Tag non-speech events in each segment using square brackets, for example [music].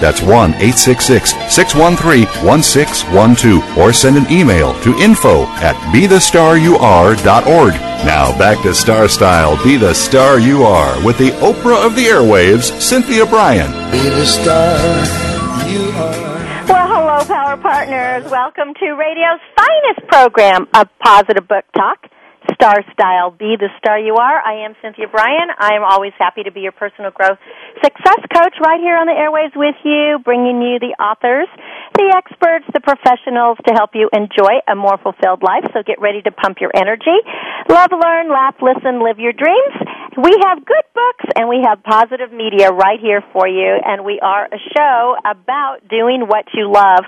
That's 1 866 613 1612 or send an email to info at bethestaryouare.org. Now back to Star Style Be the Star You Are with the Oprah of the Airwaves, Cynthia Bryan. Be the star you are. Well, hello, Power Partners. Welcome to radio's finest program of positive book talk. Star Style, be the star you are. I am Cynthia Bryan. I am always happy to be your personal growth success coach right here on the airways with you, bringing you the authors, the experts, the professionals to help you enjoy a more fulfilled life. So get ready to pump your energy. Love, learn, laugh, listen, live your dreams. We have good books and we have positive media right here for you, and we are a show about doing what you love.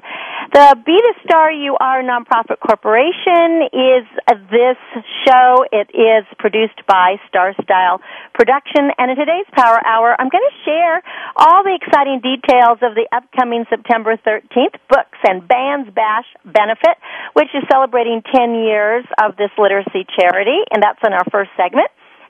The Be the Star You Are nonprofit corporation is this show. It is produced by Star Style Production, and in today's Power Hour, I'm going to share all the exciting details of the upcoming September 13th Books and Bands Bash benefit, which is celebrating 10 years of this literacy charity, and that's in our first segment.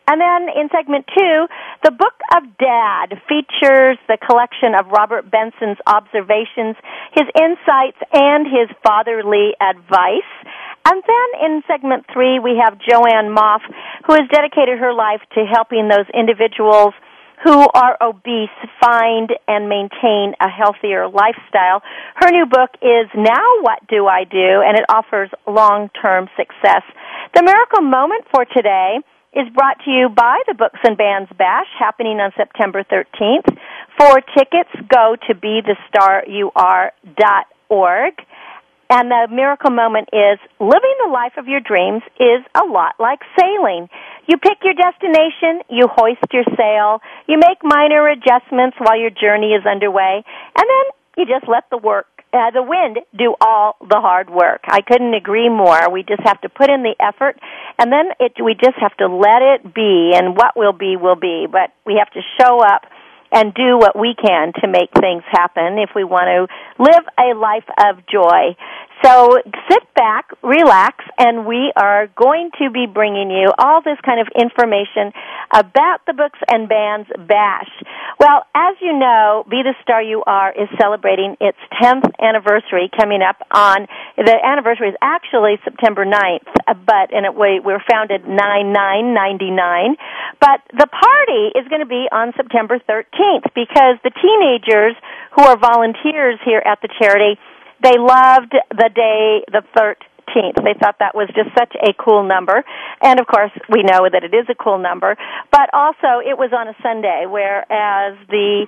And then in segment two, the Book of Dad features the collection of Robert Benson's observations, his insights, and his fatherly advice. And then in segment three, we have Joanne Moff, who has dedicated her life to helping those individuals who are obese find and maintain a healthier lifestyle. Her new book is Now What Do I Do? and it offers long-term success. The miracle moment for today is brought to you by the Books and Bands Bash happening on September 13th. For tickets, go to bethestaryouare.org. And the miracle moment is living the life of your dreams is a lot like sailing. You pick your destination, you hoist your sail, you make minor adjustments while your journey is underway, and then you just let the work uh, the wind do all the hard work. I couldn't agree more. We just have to put in the effort, and then it, we just have to let it be, and what will be will be. But we have to show up and do what we can to make things happen if we want to live a life of joy. So sit back, relax, and we are going to be bringing you all this kind of information about the Books and Bands Bash. Well, as you know, Be the Star You Are is celebrating its 10th anniversary coming up on, the anniversary is actually September 9th, but, and it, we, we were founded 9-9-99, but the party is going to be on September 13th because the teenagers who are volunteers here at the charity they loved the day, the 13th. They thought that was just such a cool number. And of course, we know that it is a cool number. But also, it was on a Sunday, whereas the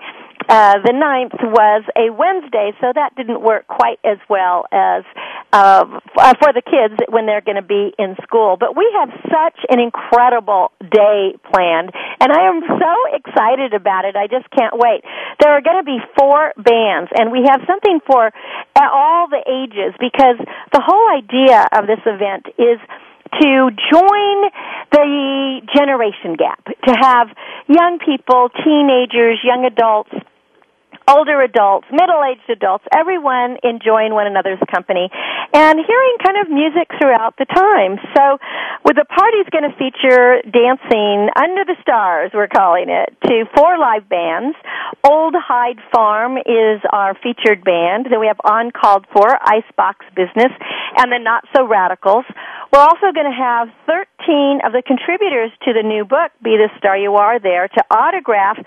uh, the ninth was a Wednesday, so that didn't work quite as well as uh, uh for the kids when they're going to be in school. But we have such an incredible day planned, and I am so excited about it. I just can't wait. There are going to be four bands, and we have something for all the ages because the whole idea of this event is to join the generation gap, to have young people, teenagers, young adults older adults, middle-aged adults, everyone enjoying one another's company and hearing kind of music throughout the time. So, with the party's going to feature dancing under the stars, we're calling it, to four live bands. Old Hyde Farm is our featured band. Then we have On Called For, Icebox Business, and the Not So Radicals. We're also going to have 13 of the contributors to the new book, Be the Star You Are, there to autograph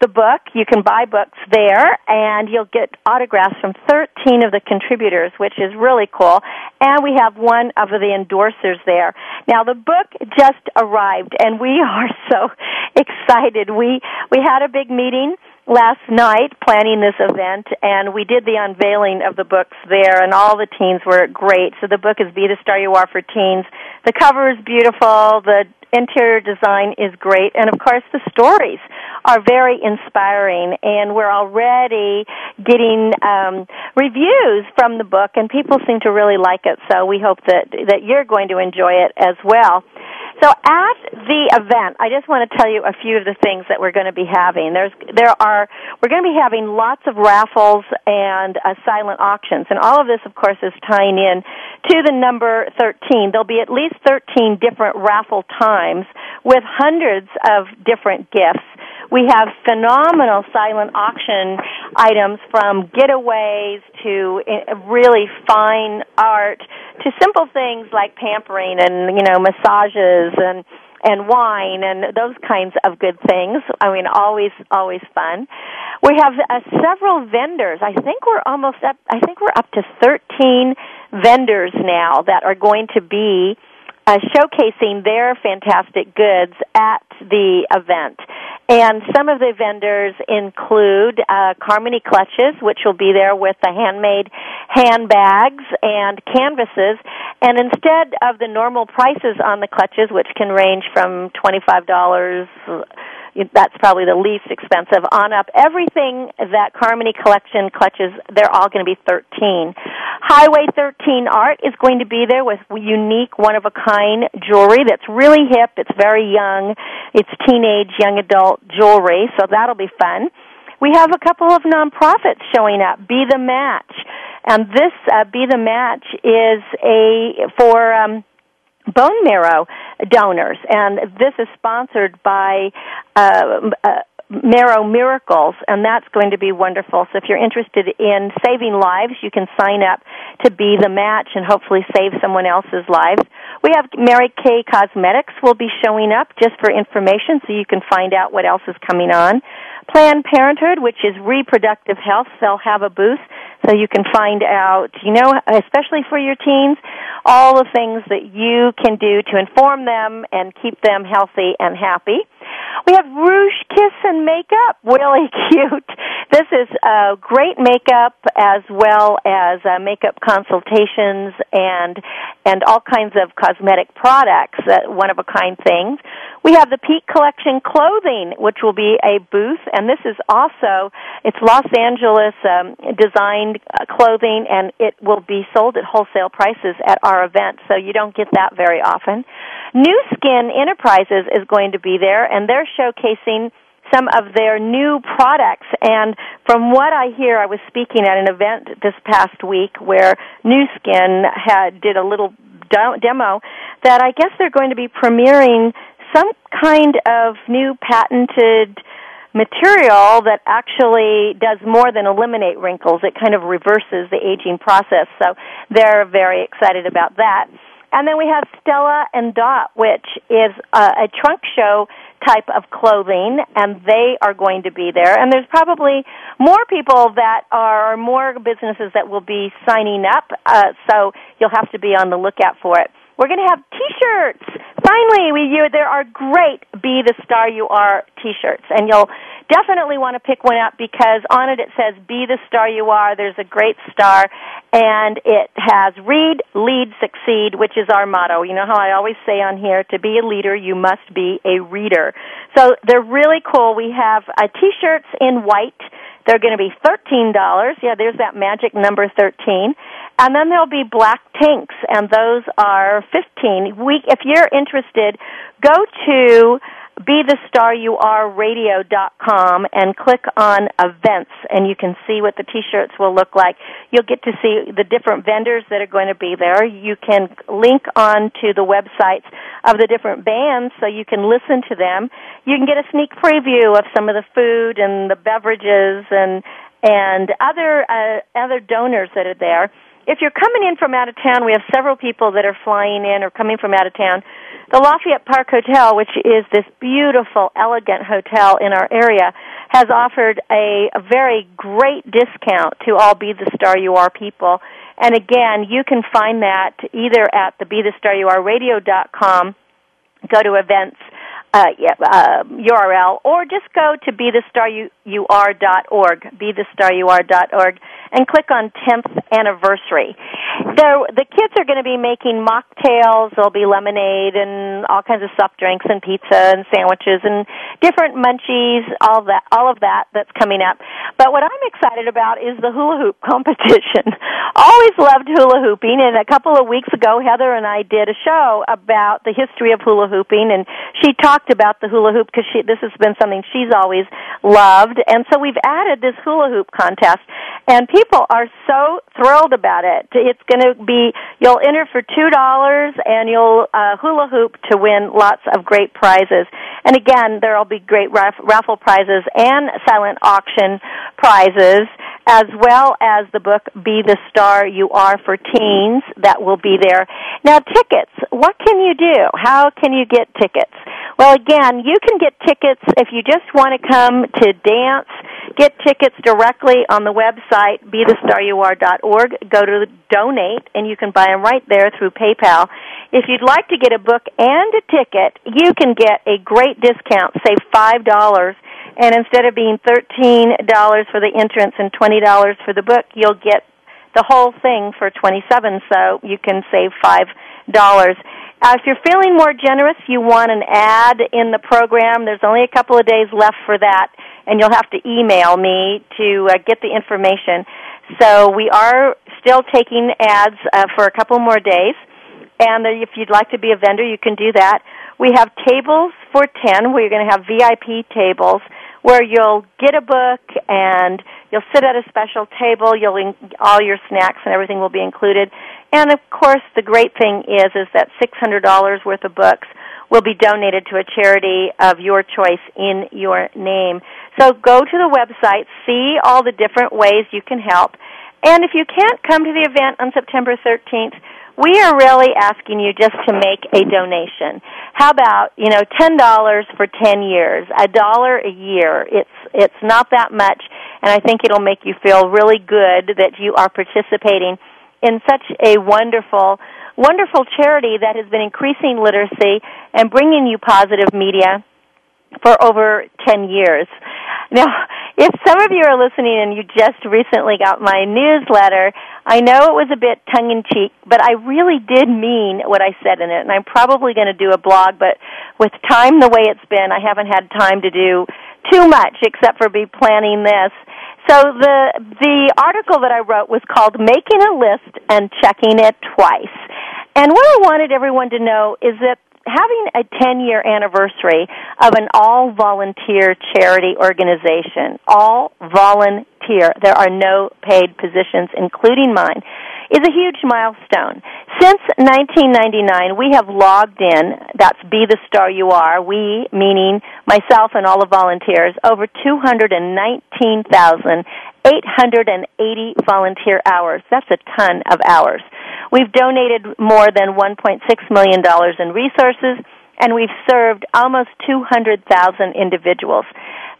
the book. You can buy books there, and you'll get autographs from 13 of the contributors, which is really cool. And we have one of the endorsers there. Now, the book just arrived, and we [laughs] are so excited. We we had a big meeting last night planning this event and we did the unveiling of the books there and all the teens were great. So the book is Be the Star You Are for Teens. The cover is beautiful, the interior design is great. And of course the stories are very inspiring. And we're already getting um, reviews from the book and people seem to really like it. So we hope that that you're going to enjoy it as well so at the event, I just want to tell you a few of the things that we're going to be having. There's, there are, we're going to be having lots of raffles and uh, silent auctions, and all of this, of course, is tying in to the number 13. There'll be at least 13 different raffle times with hundreds of different gifts. We have phenomenal silent auction items from getaways to eh, really fine art to simple things like pampering and you know massages and and wine and those kinds of good things. I mean, always, always fun. We have uh, several vendors. I think we're almost up. I think we're up to thirteen vendors now that are going to be uh, showcasing their fantastic goods at the event. And some of the vendors include uh, Carmony Clutches, which will be there with the handmade handbags and canvases. And instead of the normal prices on the clutches, which can range from $25 that's probably the least expensive. On up everything that Carmony collection clutches they're all going to be 13 Highway 13 art is going to be there with unique one of a kind jewelry that's really hip it's very young it's teenage young adult jewelry so that'll be fun. We have a couple of nonprofits showing up be the match. And this uh, be the match is a for um bone marrow donors, and this is sponsored by uh, uh, Marrow Miracles, and that's going to be wonderful. So if you're interested in saving lives, you can sign up to be the match and hopefully save someone else's lives. We have Mary Kay Cosmetics will be showing up just for information so you can find out what else is coming on. Planned Parenthood, which is reproductive health, they'll have a booth so you can find out, you know, especially for your teens, all the things that you can do to inform them and keep them healthy and happy. We have Rouge Kiss and Makeup, really [laughs] cute. This is uh, great makeup as well as uh, makeup consultations and and all kinds of cosmetic products, uh, one of a kind things. We have the Peak Collection clothing, which will be a booth, and this is also it's Los Angeles um, designed uh, clothing, and it will be sold at wholesale prices at our event, so you don't get that very often. Nu Skin Enterprises is going to be there, and they're showcasing some of their new products. And from what I hear, I was speaking at an event this past week where Nu Skin had did a little demo that I guess they're going to be premiering some kind of new patented material that actually does more than eliminate wrinkles. It kind of reverses the aging process. So they're very excited about that. And then we have Stella and Dot, which is a, a trunk show type of clothing, and they are going to be there. And there's probably more people that are more businesses that will be signing up, uh, so you'll have to be on the lookout for it. We're going to have T-shirts. Finally, we you there are great "Be the Star You Are" T-shirts, and you'll definitely want to pick one up because on it it says "Be the Star You Are." There's a great star, and it has "Read, Lead, Succeed," which is our motto. You know how I always say on here: to be a leader, you must be a reader. So they're really cool. We have uh, T-shirts in white. They're going to be $13. Yeah, there's that magic number 13. And then there'll be black tanks, and those are 15. We, if you're interested, go to BeTheStarYouAreRadio.com and click on events, and you can see what the T-shirts will look like. You'll get to see the different vendors that are going to be there. You can link on to the websites of the different bands so you can listen to them. You can get a sneak preview of some of the food and the beverages and and other uh, other donors that are there if you're coming in from out of town, we have several people that are flying in or coming from out of town. The Lafayette Park Hotel, which is this beautiful, elegant hotel in our area, has offered a, a very great discount to all Be the Star You Are people. And again, you can find that either at the Be the Star You Are radio.com, go to events, uh, yeah, uh, URL, or just go to be the star you, you are dot org, be the star you are dot org, and click on 10th anniversary. So the kids are going to be making mocktails. There'll be lemonade and all kinds of soft drinks and pizza and sandwiches and different munchies, all that, all of that that's coming up. But what I'm excited about is the hula hoop [laughs] competition. Always loved hula hooping, and a couple of weeks ago, Heather and I did a show about the history of hula hooping, and she talked about the hula hoop because this has been something she's always loved, and so we've added this hula hoop contest, and people people are so thrilled about it. It's going to be you'll enter for two dollars and you'll uh, hula hoop to win lots of great prizes. And again, there'll be great raff- raffle prizes and silent auction prizes, as well as the book "Be the Star You Are" for teens that will be there. Now, tickets. What can you do? How can you get tickets? Well, again, you can get tickets if you just want to come to dance. Get tickets directly on the website bethestaryouare.org. Go to donate, and you can buy them right there through PayPal. If you'd like to get a book and a ticket, you can get a great discount, five dollars. And instead of being thirteen dollars for the entrance and twenty dollars for the book, you'll get the whole thing for twenty seven. So you can save five dollars. Uh, if you're feeling more generous, you want an ad in the program. There's only a couple of days left for that, and you'll have to email me to uh, get the information. So we are still taking ads uh, for a couple more days, and if you'd like to be a vendor, you can do that. We have tables for 10 where you're going to have VIP tables where you'll get a book and you'll sit at a special table, you'll in, all your snacks and everything will be included. And of course, the great thing is is that $600 worth of books will be donated to a charity of your choice in your name. So go to the website, see all the different ways you can help. And if you can't come to the event on September 13th, we are really asking you just to make a donation. How about, you know, $10 for 10 years, a dollar a year. It's it's not that much and I think it'll make you feel really good that you are participating in such a wonderful wonderful charity that has been increasing literacy and bringing you positive media for over 10 years. Now, if some of you are listening and you just recently got my newsletter, I know it was a bit tongue in cheek, but I really did mean what I said in it. And I'm probably going to do a blog, but with time the way it's been, I haven't had time to do too much except for be planning this. So the the article that I wrote was called Making a List and Checking It Twice. And what I wanted everyone to know is that having a 10 year anniversary of an all volunteer charity organization, all volunteer, there are no paid positions, including mine, is a huge milestone. Since 1999, we have logged in, that's Be the Star You Are, we, meaning myself and all the volunteers, over 219,880 volunteer hours. That's a ton of hours. We've donated more than $1.6 million in resources, and we've served almost 200,000 individuals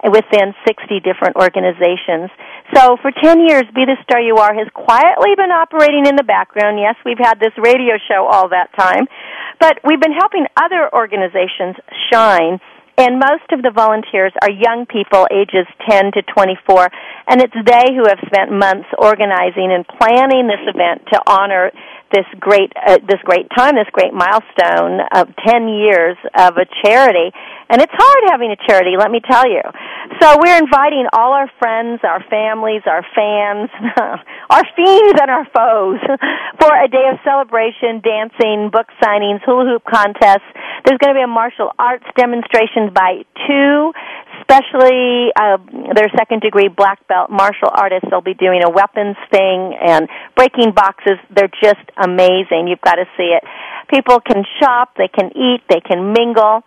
within 60 different organizations. So for 10 years, Be the Star You Are has quietly been operating in the background. Yes, we've had this radio show all that time, but we've been helping other organizations shine and most of the volunteers are young people ages 10 to 24 and it's they who have spent months organizing and planning this event to honor this great uh, this great time, this great milestone of 10 years of a charity. And it's hard having a charity, let me tell you. So we're inviting all our friends, our families, our fans, [laughs] our fiends and our foes [laughs] for a day of celebration, dancing, book signings, hula hoop contests. There's going to be a martial arts demonstration by two especially uh, their second degree black belt martial artists. They'll be doing a weapons thing and breaking boxes. They're just amazing. You've got to see it. People can shop, they can eat, they can mingle.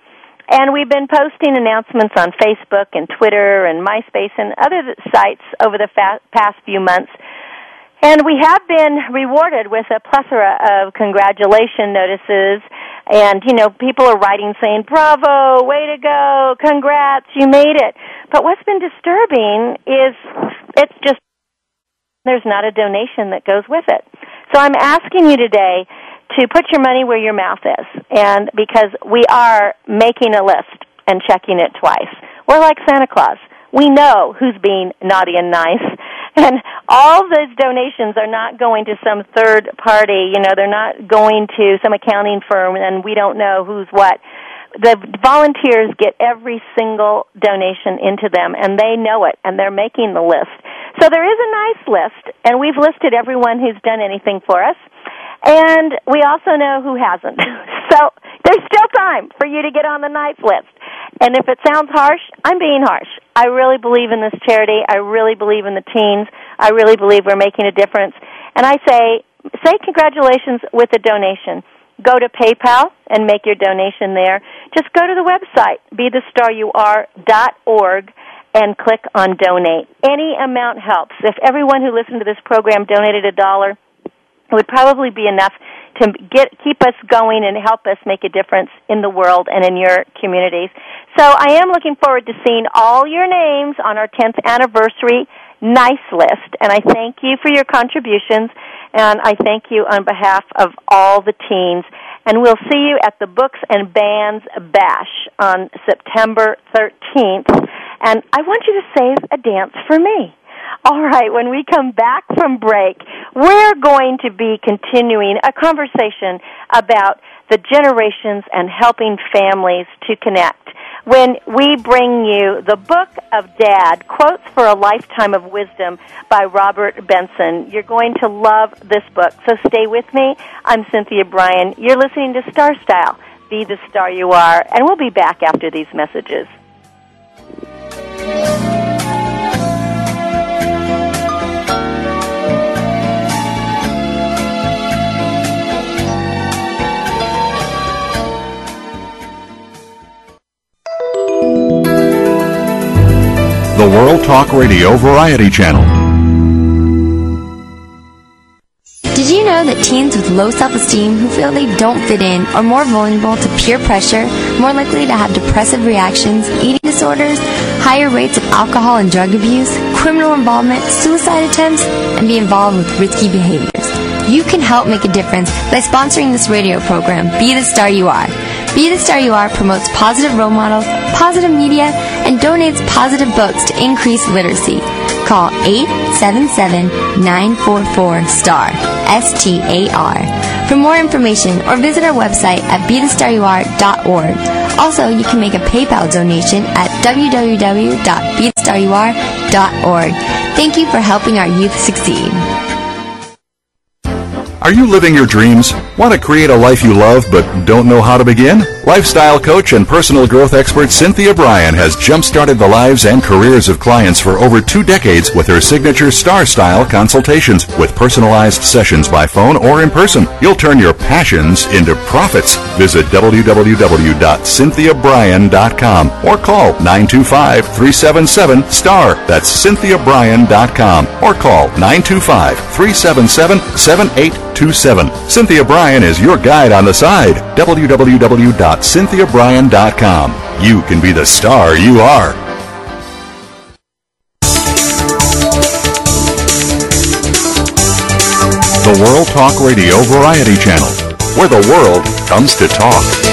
And we've been posting announcements on Facebook and Twitter and MySpace and other sites over the fa- past few months. And we have been rewarded with a plethora of congratulation notices And, you know, people are writing saying, bravo, way to go, congrats, you made it. But what's been disturbing is it's just, there's not a donation that goes with it. So I'm asking you today to put your money where your mouth is. And because we are making a list and checking it twice. We're like Santa Claus. We know who's being naughty and nice. [laughs] And all those donations are not going to some third party, you know, they're not going to some accounting firm and we don't know who's what. The volunteers get every single donation into them and they know it and they're making the list. So there is a nice list and we've listed everyone who's done anything for us. And we also know who hasn't. [laughs] So there's still time for you to get on the nice list. And if it sounds harsh, I'm being harsh. I really believe in this charity. I really believe in the teens. I really believe we're making a difference. And I say, say congratulations with a donation. Go to PayPal and make your donation there. Just go to the website, bethestaryouare.org, and click on donate. Any amount helps. If everyone who listened to this program donated a dollar, would probably be enough to get keep us going and help us make a difference in the world and in your communities. So I am looking forward to seeing all your names on our 10th anniversary nice list and I thank you for your contributions and I thank you on behalf of all the teens and we'll see you at the Books and Bands Bash on September 13th and I want you to save a dance for me. All right, when we come back from break, we're going to be continuing a conversation about the generations and helping families to connect. When we bring you the book of Dad, Quotes for a Lifetime of Wisdom by Robert Benson. You're going to love this book, so stay with me. I'm Cynthia Bryan. You're listening to Star Style. Be the star you are, and we'll be back after these messages. World Talk Radio Variety Channel. Did you know that teens with low self-esteem who feel they don't fit in are more vulnerable to peer pressure, more likely to have depressive reactions, eating disorders, higher rates of alcohol and drug abuse, criminal involvement, suicide attempts, and be involved with risky behaviors? You can help make a difference by sponsoring this radio program, Be the Star You Are. Be the Star You Are promotes positive role models, positive media, and donates positive books to increase literacy. Call 877-944-STAR, S-T-A-R, for more information or visit our website at BeTheStarYouAre.org. Also, you can make a PayPal donation at www.BeTheStarYouAre.org. Thank you for helping our youth succeed. Are you living your dreams? Want to create a life you love but don't know how to begin? Lifestyle coach and personal growth expert Cynthia Bryan has jump-started the lives and careers of clients for over two decades with her signature Star Style consultations with personalized sessions by phone or in person. You'll turn your passions into profits. Visit www.cynthiabryan.com or call 925-377-STAR. That's cynthiabryan.com or call 925-377-7827. Cynthia Bryan is your guide on the side. www.cynthiabryan.com. You can be the star you are. The World Talk Radio Variety Channel, where the world comes to talk.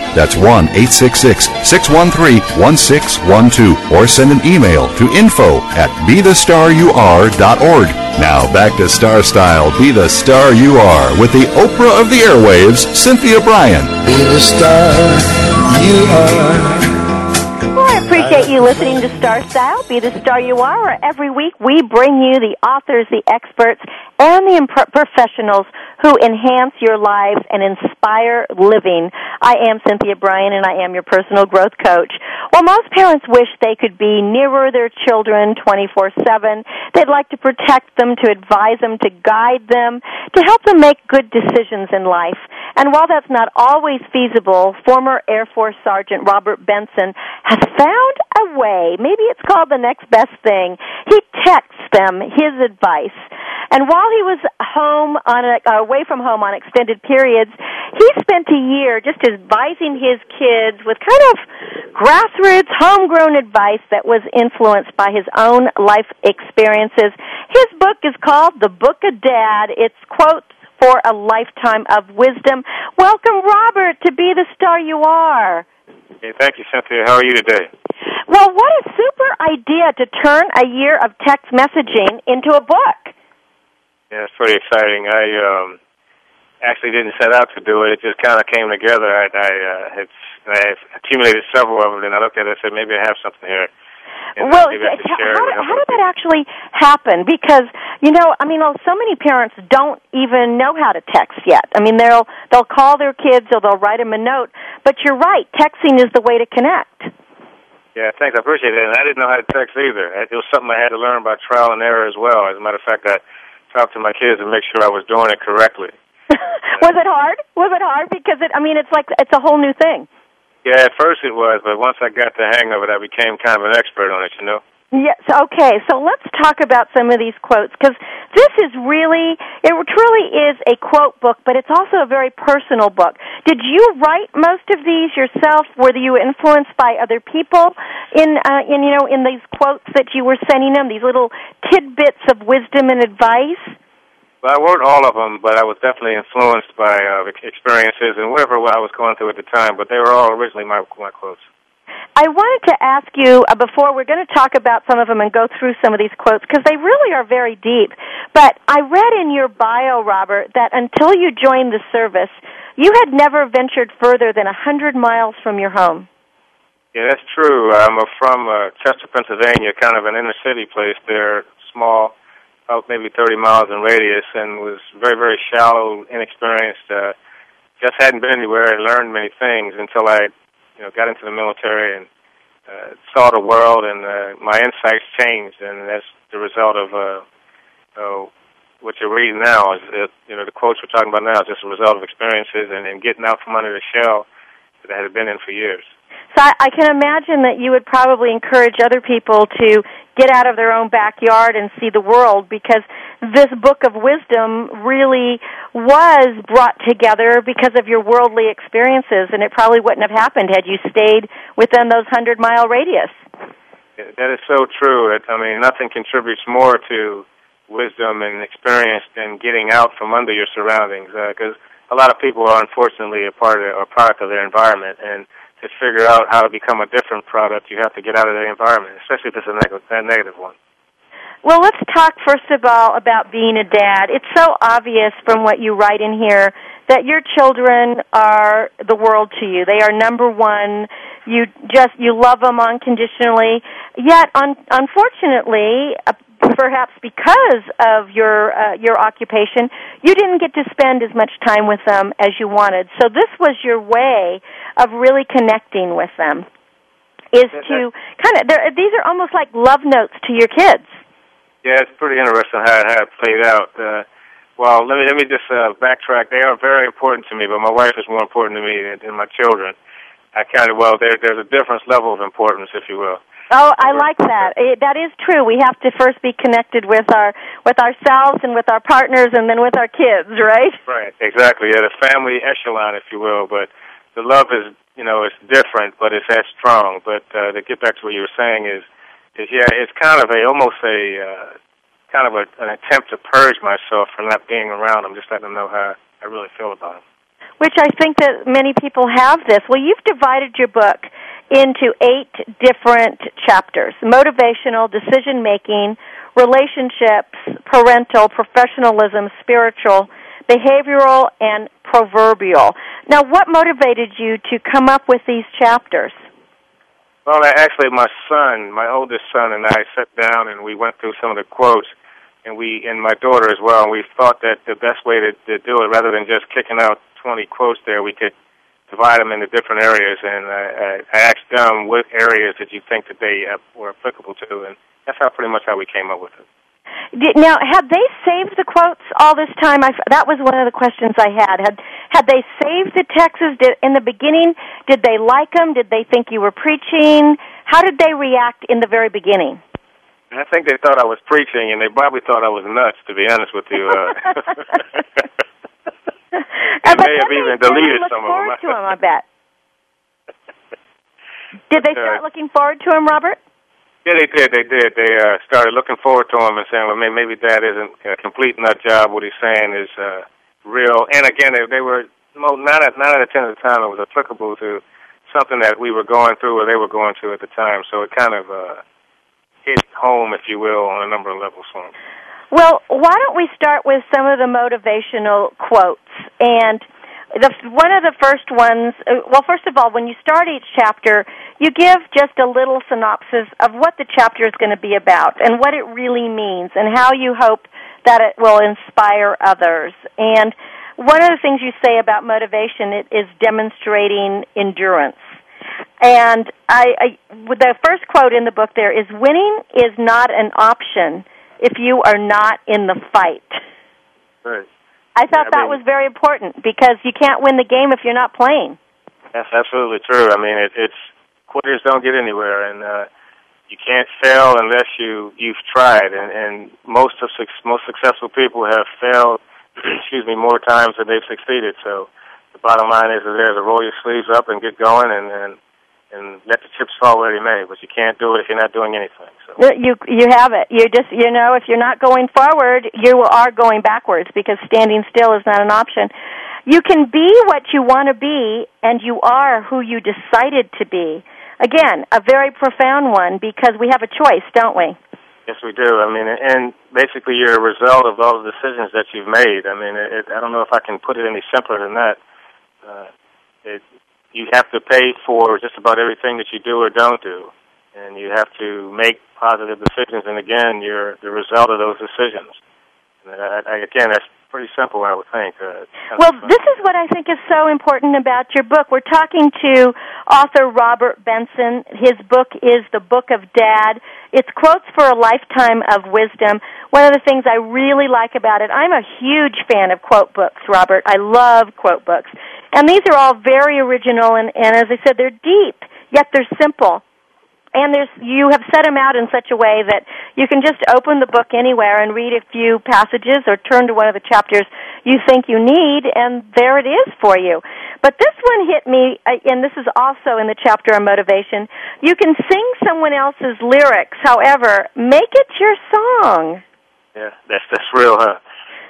That's 1 866 613 1612. Or send an email to info at bethestaryouare.org. Now back to Star Style, Be the Star You Are with the Oprah of the Airwaves, Cynthia Bryan. Be the star you are. Well, I appreciate you listening to Star Style, Be the Star You Are, where every week we bring you the authors, the experts, and the imp- professionals who enhance your lives and inspire living. I am Cynthia Bryan and I am your personal growth coach. Well, most parents wish they could be nearer their children 24-7. They'd like to protect them, to advise them, to guide them, to help them make good decisions in life. And while that's not always feasible, former Air Force Sergeant Robert Benson has found a way. Maybe it's called the next best thing. He texts them his advice. And while he was home on a, uh, away from home on extended periods, he spent a year just advising his kids with kind of grassroots, homegrown advice that was influenced by his own life experiences. His book is called The Book of Dad. It's quotes for a lifetime of wisdom. Welcome, Robert, to be the star you are. Hey, thank you, Cynthia. How are you today? Well, what a super idea to turn a year of text messaging into a book. Yeah, it's pretty exciting. I um, actually didn't set out to do it. It just kind of came together. I, I uh, had I accumulated several of them, and I looked at it and said, maybe I have something here. And well, maybe I could share how, how did that actually happen? Because you know, I mean, oh, so many parents don't even know how to text yet. I mean, they'll they'll call their kids or they'll write them a note. But you're right, texting is the way to connect. Yeah, thanks. I appreciate it. And I didn't know how to text either. It was something I had to learn by trial and error as well. As a matter of fact, I talked to my kids and make sure I was doing it correctly. [laughs] was it hard? Was it hard? Because it, I mean, it's like it's a whole new thing. Yeah, at first it was, but once I got the hang of it, I became kind of an expert on it. You know. Yes. Okay. So let's talk about some of these quotes because this is really, it truly is a quote book, but it's also a very personal book. Did you write most of these yourself? Were you influenced by other people in, uh, in you know, in these quotes that you were sending them? These little tidbits of wisdom and advice. Well, I wrote all of them, but I was definitely influenced by uh, experiences and whatever I was going through at the time. But they were all originally my my quotes. I wanted to ask you uh, before we're going to talk about some of them and go through some of these quotes because they really are very deep. But I read in your bio, Robert, that until you joined the service, you had never ventured further than a hundred miles from your home. Yeah, that's true. I'm from uh, Chester, Pennsylvania, kind of an inner city place there, small, about maybe 30 miles in radius, and was very, very shallow, inexperienced. Uh, just hadn't been anywhere and learned many things until I, you know, got into the military and uh, saw the world, and uh, my insights changed, and that's the result of uh, uh, what you're reading now. Is uh, you know the quotes we're talking about now is just a result of experiences and, and getting out from under the shell that I had been in for years. So I, I can imagine that you would probably encourage other people to get out of their own backyard and see the world because this book of wisdom really was brought together because of your worldly experiences and it probably wouldn't have happened had you stayed within those hundred mile radius. That is so true. I mean, nothing contributes more to wisdom and experience than getting out from under your surroundings. Uh, because a lot of people are unfortunately a part of, or product of their environment, and to figure out how to become a different product, you have to get out of the environment, especially if it's a, neg- a negative one. Well, let's talk first of all about being a dad. It's so obvious from what you write in here that your children are the world to you. They are number one. You just you love them unconditionally. Yet, un- unfortunately, uh, perhaps because of your uh, your occupation, you didn't get to spend as much time with them as you wanted. So this was your way of really connecting with them. Is to kind of these are almost like love notes to your kids. Yeah, it's pretty interesting how, it, how it played out. Uh, well, let me let me just uh, backtrack. They are very important to me, but my wife is more important to me than, than my children. I kind of well, there, there's a different level of importance, if you will. Oh, I like that. It, that is true. We have to first be connected with our with ourselves and with our partners, and then with our kids, right? Right. Exactly. Yeah, the family echelon, if you will. But the love is, you know, it's different, but it's as strong. But uh, to get back to what you were saying is, yeah, it's kind of a almost a uh, kind of a, an attempt to purge myself from not being around them, just letting them know how I really feel about them. Which I think that many people have this. Well, you've divided your book into eight different chapters motivational, decision making, relationships, parental, professionalism, spiritual, behavioral, and proverbial. Now, what motivated you to come up with these chapters? Well, actually, my son, my oldest son, and I sat down and we went through some of the quotes, and we and my daughter as well. And we thought that the best way to, to do it, rather than just kicking out 20 quotes there, we could divide them into different areas, and I, I asked them what areas did you think that they uh, were applicable to, and that's how pretty much how we came up with it. Now, had they saved the quotes all this time? I, that was one of the questions I had. Had had they saved the texts did, in the beginning? Did they like them? Did they think you were preaching? How did they react in the very beginning? I think they thought I was preaching, and they probably thought I was nuts. To be honest with you, uh, [laughs] they may have even deleted some of them. to them, I bet. [laughs] Did they start looking forward to him, Robert? Yeah, they did. They did. They uh, started looking forward to him and saying, "Well, maybe, maybe that isn't a complete nut job. What he's saying is uh, real." And again, they, they were mo- nine out nine out of ten of the time it was applicable to something that we were going through or they were going through at the time. So it kind of uh, hit home, if you will, on a number of levels for him. Well, why don't we start with some of the motivational quotes? And the one of the first ones. Uh, well, first of all, when you start each chapter, you give just a little synopsis of what the chapter is going to be about and what it really means, and how you hope that it will inspire others. And one of the things you say about motivation it is demonstrating endurance. And I, I, the first quote in the book there is, "Winning is not an option if you are not in the fight." Right. I thought Yeah, I that mean- was very important because you can't win the game if you're not playing. That's absolutely true. I mean, it, it's quitters don't get anywhere, and uh, you can't fail unless you you've tried. And, and most of suc most successful people have failed. [clears throat] excuse me, more times than they've succeeded. So the bottom line is, is there to roll your sleeves up and get going, and and and let the chips fall where they may. But you can't do it if you're not doing anything. So You you have it. You just you know if you're not going forward, you are going backwards because standing still is not an option. You can be what you want to be, and you are who you decided to be. Again, a very profound one because we have a choice, don't we? Yes, we do. I mean, and basically, you're a result of all the decisions that you've made. I mean, it, I don't know if I can put it any simpler than that. Uh, it, you have to pay for just about everything that you do or don't do, and you have to make positive decisions. And again, you're the result of those decisions. And I, I, again, that's pretty simple, I would think. Uh, Well, this is what I think is so important about your book. We're talking to author Robert Benson. His book is The Book of Dad. It's quotes for a lifetime of wisdom. One of the things I really like about it, I'm a huge fan of quote books, Robert. I love quote books. And these are all very original and, and as I said, they're deep, yet they're simple. And there's you have set them out in such a way that you can just open the book anywhere and read a few passages or turn to one of the chapters you think you need and there it is for you. But this one hit me uh, and this is also in the chapter on motivation. You can sing someone else's lyrics however make it your song. Yeah, that's that's real, huh?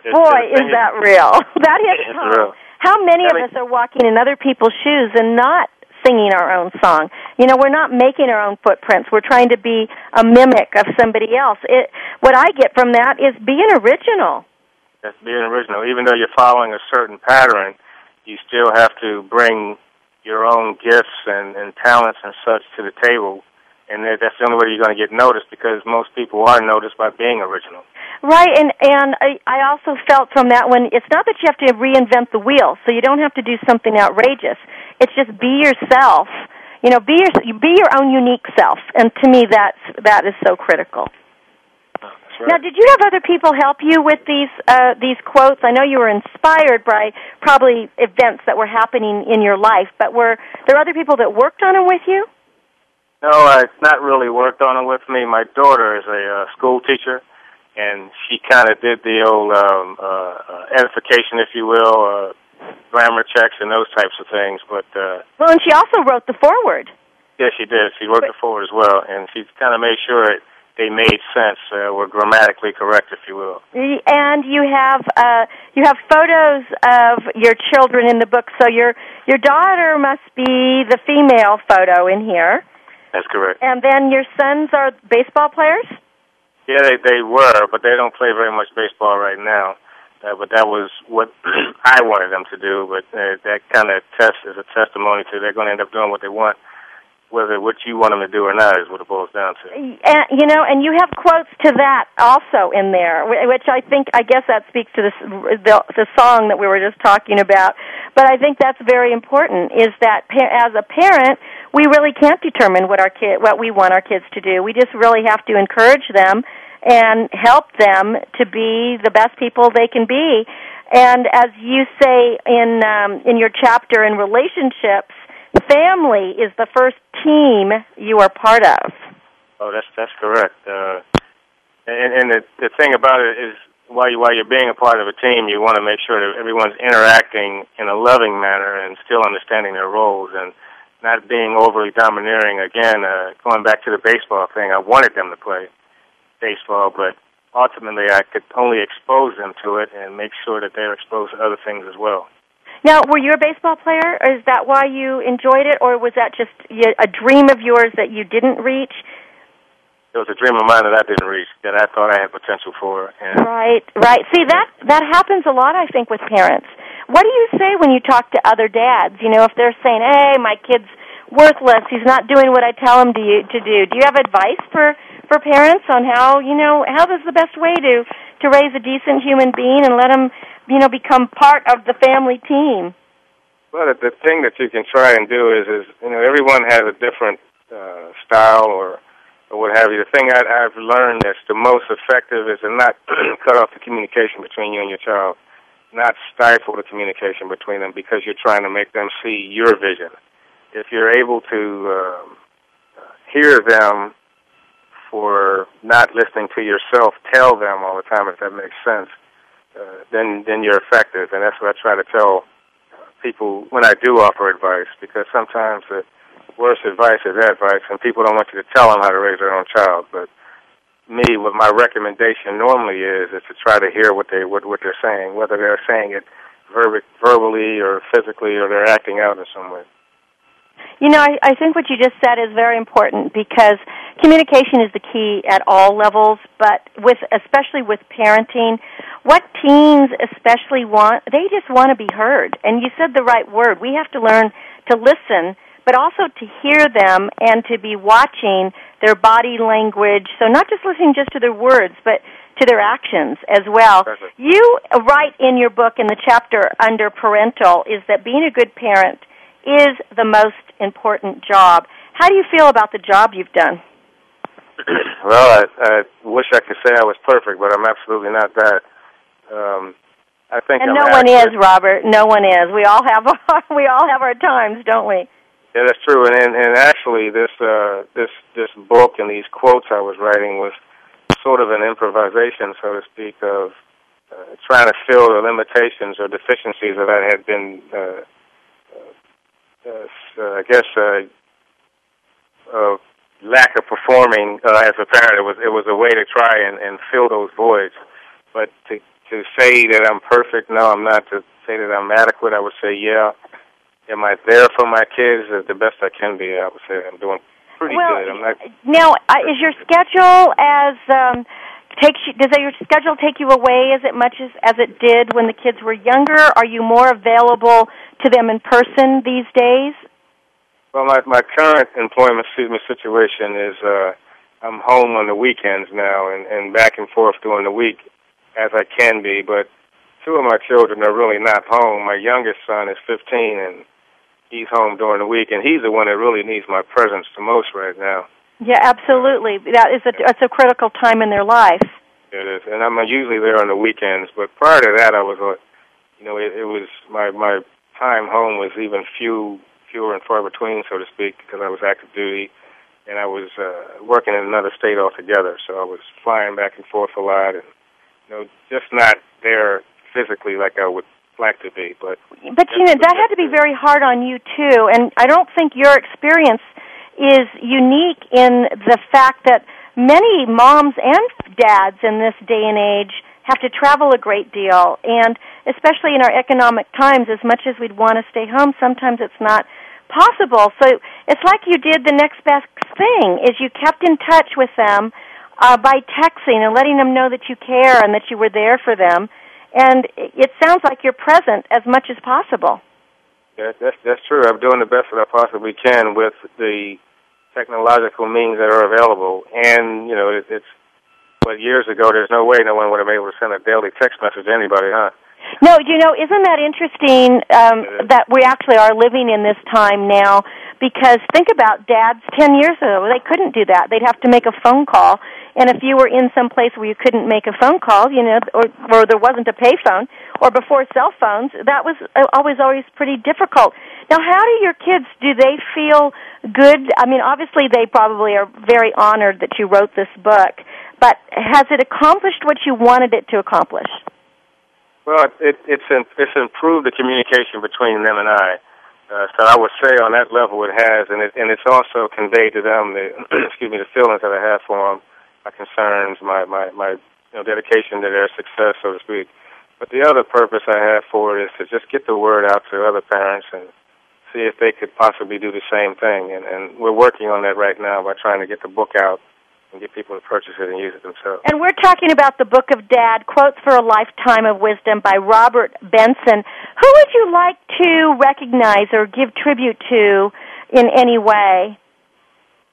Boy is that real. [laughs] That hits It's home. real. How many of us are walking in other people's shoes and not singing our own song. You know, we're not making our own footprints. We're trying to be a mimic of somebody else. It what I get from that is being original. That's being original. Even though you're following a certain pattern, you still have to bring your own gifts and, and talents and such to the table. And that's the only way you're going to get noticed because most people are noticed by being original. Right, and and I, I also felt from that one it's not that you have to reinvent the wheel, so you don't have to do something outrageous. It's just be yourself. You know, be your be your own unique self. And to me that's that is so critical. That's Now, did you have other people help you with these uh, these quotes? I know you were inspired by probably events that were happening in your life, but were there other people that worked on them with you? No, uh, it's not really worked on it with me. My daughter is a uh, school teacher, and she kind of did the old um, uh, uh, edification, if you will, uh, grammar checks and those types of things. But uh, Well, and she also wrote the foreword. yeah, she did. She worked the forward as well, and she kind of made sure it, they made sense, uh, were grammatically correct, if you will. And you have uh, you have photos of your children in the book. So your your daughter must be the female photo in here, That's correct. and then your sons are baseball players. Yeah, they they were, but they don't play very much baseball right now. Uh, but that was what [clears throat] I wanted them to do. But uh, that kind of test is a testimony to they're going to end up doing what they want. Whether what you want them to do or not is what it boils down to. And, you know, and you have quotes to that also in there, which I think, I guess that speaks to this, the, the song that we were just talking about. But I think that's very important. Is that as a parent, we really can't determine what our kid, what we want our kids to do. We just really have to encourage them and help them to be the best people they can be. And as you say in um, in your chapter in relationships, family is the first team you are part of. Oh, that's that's correct. Uh, and and the the thing about it is, while you while you're being a part of a team, you want to make sure that everyone's interacting in a loving manner and still understanding their roles and not being overly domineering. Again, uh, going back to the baseball thing, I wanted them to play baseball, but ultimately I could only expose them to it and make sure that they're exposed to other things as well. Now, were you a baseball player? Is that why you enjoyed it, or was that just a dream of yours that you didn't reach? It was a dream of mine that I didn't reach, that I thought I had potential for. And right, right. See, that that happens a lot, I think, with parents. What do you say when you talk to other dads? You know, if they're saying, "Hey, my kid's worthless. He's not doing what I tell him to you, to do." Do you have advice for for parents on how you know how is the best way to to raise a decent human being and let him you know become part of the family team? Well, the thing that you can try and do is is you know everyone has a different uh, style or or what have you. The thing I, I've learned that's the most effective is to not [clears throat] cut off the communication between you and your child, not stifle the communication between them because you're trying to make them see your vision. If you're able to um, hear them for not listening to yourself tell them all the time, if that makes sense, uh, then then you're effective. And that's what I try to tell people when I do offer advice, because sometimes the worst advice is advice, and people don't want you to tell them how to raise their own child. But me, what my recommendation normally is, is to try to hear what they what what they're saying, whether they're saying it verb- verbally or physically, or they're acting out in some way. You know, I, I think what you just said is very important because communication is the key at all levels, but with especially with parenting, what teens especially want, they just want to be heard. And you said the right word. We have to learn to listen, but also to hear them and to be watching their body language. So not just listening just to their words, but to their actions as well. You write in your book in the chapter under parental is that being a good parent is the most important job. How do you feel about the job you've done? [clears throat] well, I, I wish I could say I was perfect, but I'm absolutely not that. Um, I think and I'm no one is, Robert. No one is. We all have our, [laughs] we all have our times, don't we? Yeah, that's true. And and, and actually, this uh, this this book and these quotes I was writing was sort of an improvisation, so to speak, of uh, trying to fill the limitations or deficiencies that I had been uh, uh, I guess, uh, uh, lack of performing uh, as a parent. It was it was a way to try and, and fill those voids. But to to say that I'm perfect, no, I'm not. To say that I'm adequate, I would say, yeah. Am I there for my kids as the best I can be? I would say I'm doing pretty well, good. I'm not. Now, uh, is your schedule as um, takes you? Does your schedule take you away as it much as as it did when the kids were younger? Are you more available to them in person these days? Well, my my current employment excuse me, situation is uh, I'm home on the weekends now and and back and forth during the week as I can be. But two of my children are really not home. My youngest son is 15 and he's home during the week, and he's the one that really needs my presence the most right now. Yeah, absolutely. That is a it's a critical time in their life. It is, and I'm usually there on the weekends. But prior to that, I was, you know, it, it was my my time home was even few fewer and far between, so to speak, because I was active duty and I was uh, working in another state altogether. So I was flying back and forth a lot, and you know, just not there physically like I would to be. But but you know that had to be very hard on you too, and I don't think your experience is unique in the fact that many moms and dads in this day and age have to travel a great deal and especially in our economic times as much as we'd want to stay home sometimes it's not possible so it's like you did the next best thing is you kept in touch with them uh, by texting and letting them know that you care and that you were there for them and it sounds like you're present as much as possible yeah, that's that's true. I'm doing the best that I possibly can with the technological means that are available, and you know, it, it's but years ago, there's no way no one would have been able to send a daily text message to anybody, huh? No, you know, isn't that interesting um, that we actually are living in this time now? Because think about dads 10 years ago, they couldn't do that. They'd have to make a phone call. And if you were in some place where you couldn't make a phone call, you know, or, or there wasn't a payphone, or before cell phones, that was always, always pretty difficult. Now, how do your kids, do they feel good? I mean, obviously they probably are very honored that you wrote this book, but has it accomplished what you wanted it to accomplish? Well, it, it's in, it's improved the communication between them and I. Uh, so I would say on that level it has, and it and it's also conveyed to them the [clears throat] excuse me the feelings that I have for them, my concerns, my my my you know dedication to their success, so to speak. But the other purpose I have for it is to just get the word out to other parents and see if they could possibly do the same thing. And and we're working on that right now by trying to get the book out and get people to purchase it and use it themselves. And we're talking about the Book of Dad, Quotes for a Lifetime of Wisdom by Robert Benson. Who would you like to recognize or give tribute to in any way?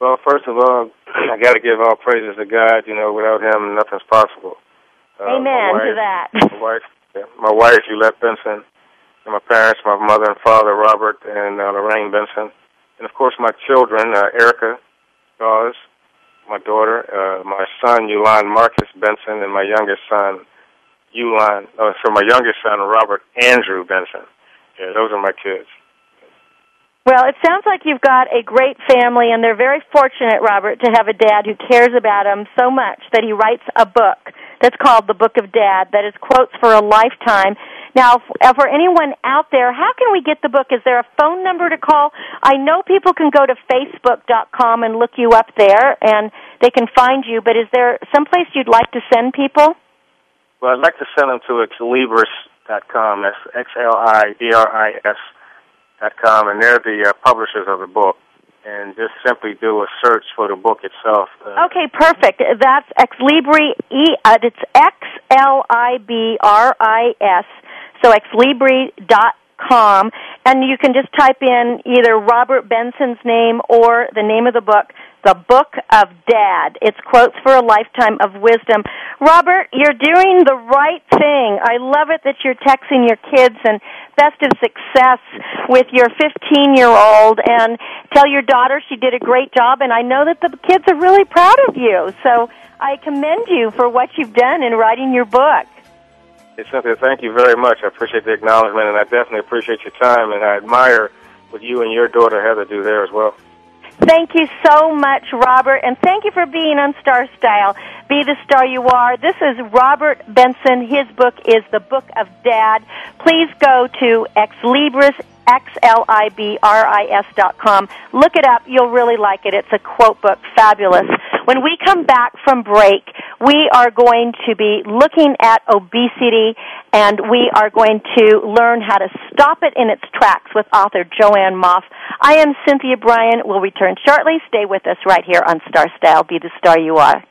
Well, first of all, [clears throat] I got to give all praises to God. You know, without Him, nothing's possible. Uh, Amen wife, to that. my wife, my wife, Yolette Benson, and my parents, my mother and father, Robert and uh, Lorraine Benson, and of course my children, uh, Erica Dawes, my daughter, uh, my son, Yulan Marcus Benson, and my youngest son, Yulan, uh, so my youngest son, Robert Andrew Benson. Yeah, those are my kids. Well, it sounds like you've got a great family, and they're very fortunate, Robert, to have a dad who cares about them so much that he writes a book that's called The Book of Dad that is quotes for a lifetime. Now, for anyone out there, how can we get the book? Is there a phone number to call? I know people can go to facebook.com and look you up there and they can find you, but is there some place you'd like to send people? Well, I'd like to send them to xlibris.com. That's X-L-I-B-R-I-S dot com, and they're the uh, publishers of the book. And just simply do a search for the book itself. Uh, okay, perfect. That's Ex Libri. E, uh, it's X L I B R I S so xlibri.com, and you can just type in either Robert Benson's name or the name of the book, The Book of Dad. It's quotes for a lifetime of wisdom. Robert, you're doing the right thing. I love it that you're texting your kids and best of success with your 15 year old and tell your daughter she did a great job and I know that the kids are really proud of you. So I commend you for what you've done in writing your book. Cynthia, thank you very much. I appreciate the acknowledgement, and I definitely appreciate your time, and I admire what you and your daughter Heather do there as well. Thank you so much, Robert, and thank you for being on Star Style. Be the star you are. This is Robert Benson. His book is The Book of Dad. Please go to Ex Libris, X-L-I-B-R-I-S dot com. Look it up. You'll really like it. It's a quote book. Fabulous. When we come back from break, we are going to be looking at obesity and we are going to learn how to stop it in its tracks with author Joanne Moff. I am Cynthia Bryan. We'll return shortly. Stay with us right here on Star Style. Be the star you are.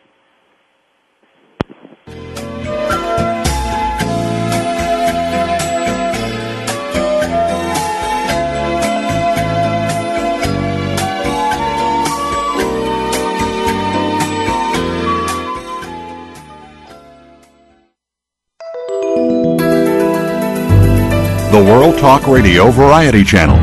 The World Talk Radio Variety Channel.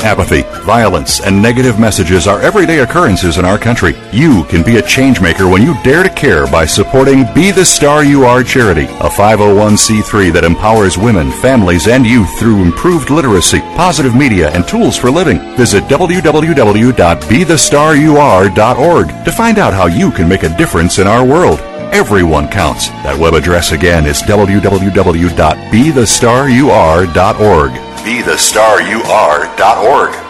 Apathy, violence, and negative messages are everyday occurrences in our country. You can be a changemaker when you dare to care by supporting Be the Star You Are charity, a 501c3 that empowers women, families, and youth through improved literacy, positive media, and tools for living. Visit www.bethestaryouare.org to find out how you can make a difference in our world. Everyone counts. That web address again is www.bethestaryouare.org. Bethestaryouare.org.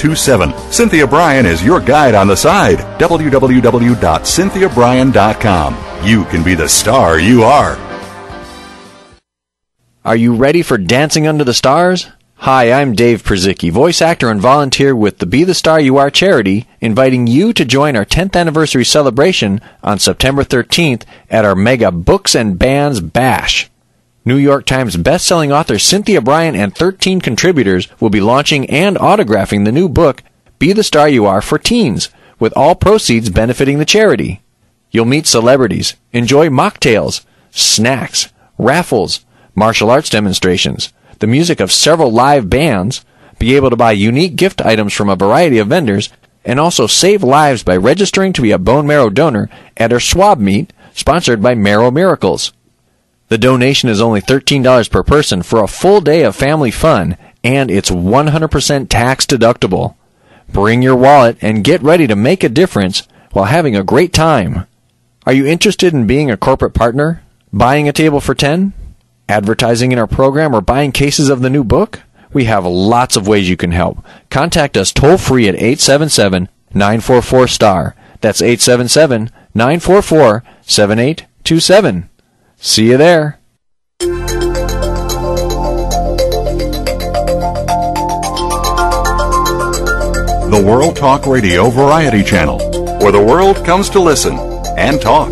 827. Cynthia Bryan is your guide on the side. www.cynthiabryan.com. you can be the star you are. Are you ready for Dancing Under the Stars? Hi, I'm Dave Przicki, voice actor and volunteer with the Be the Star You Are charity, inviting you to join our 10th anniversary celebration on September 13th at our mega Books and Bands Bash. New York Times bestselling author Cynthia Bryan and 13 contributors will be launching and autographing the new book, Be the Star You Are for Teens, with all proceeds benefiting the charity. You'll meet celebrities, enjoy mocktails, snacks, raffles, martial arts demonstrations, the music of several live bands, be able to buy unique gift items from a variety of vendors, and also save lives by registering to be a bone marrow donor at our swab meet sponsored by Marrow Miracles. The donation is only $13 per person for a full day of family fun, and it's 100% tax deductible. Bring your wallet and get ready to make a difference while having a great time. Are you interested in being a corporate partner? Buying a table for 10? advertising in our program, or buying cases of the new book? We have lots of ways you can help. Contact us toll free at 877 944 STAR. That's 877 944 7827. See you there. The World Talk Radio Variety Channel, where the world comes to listen and talk.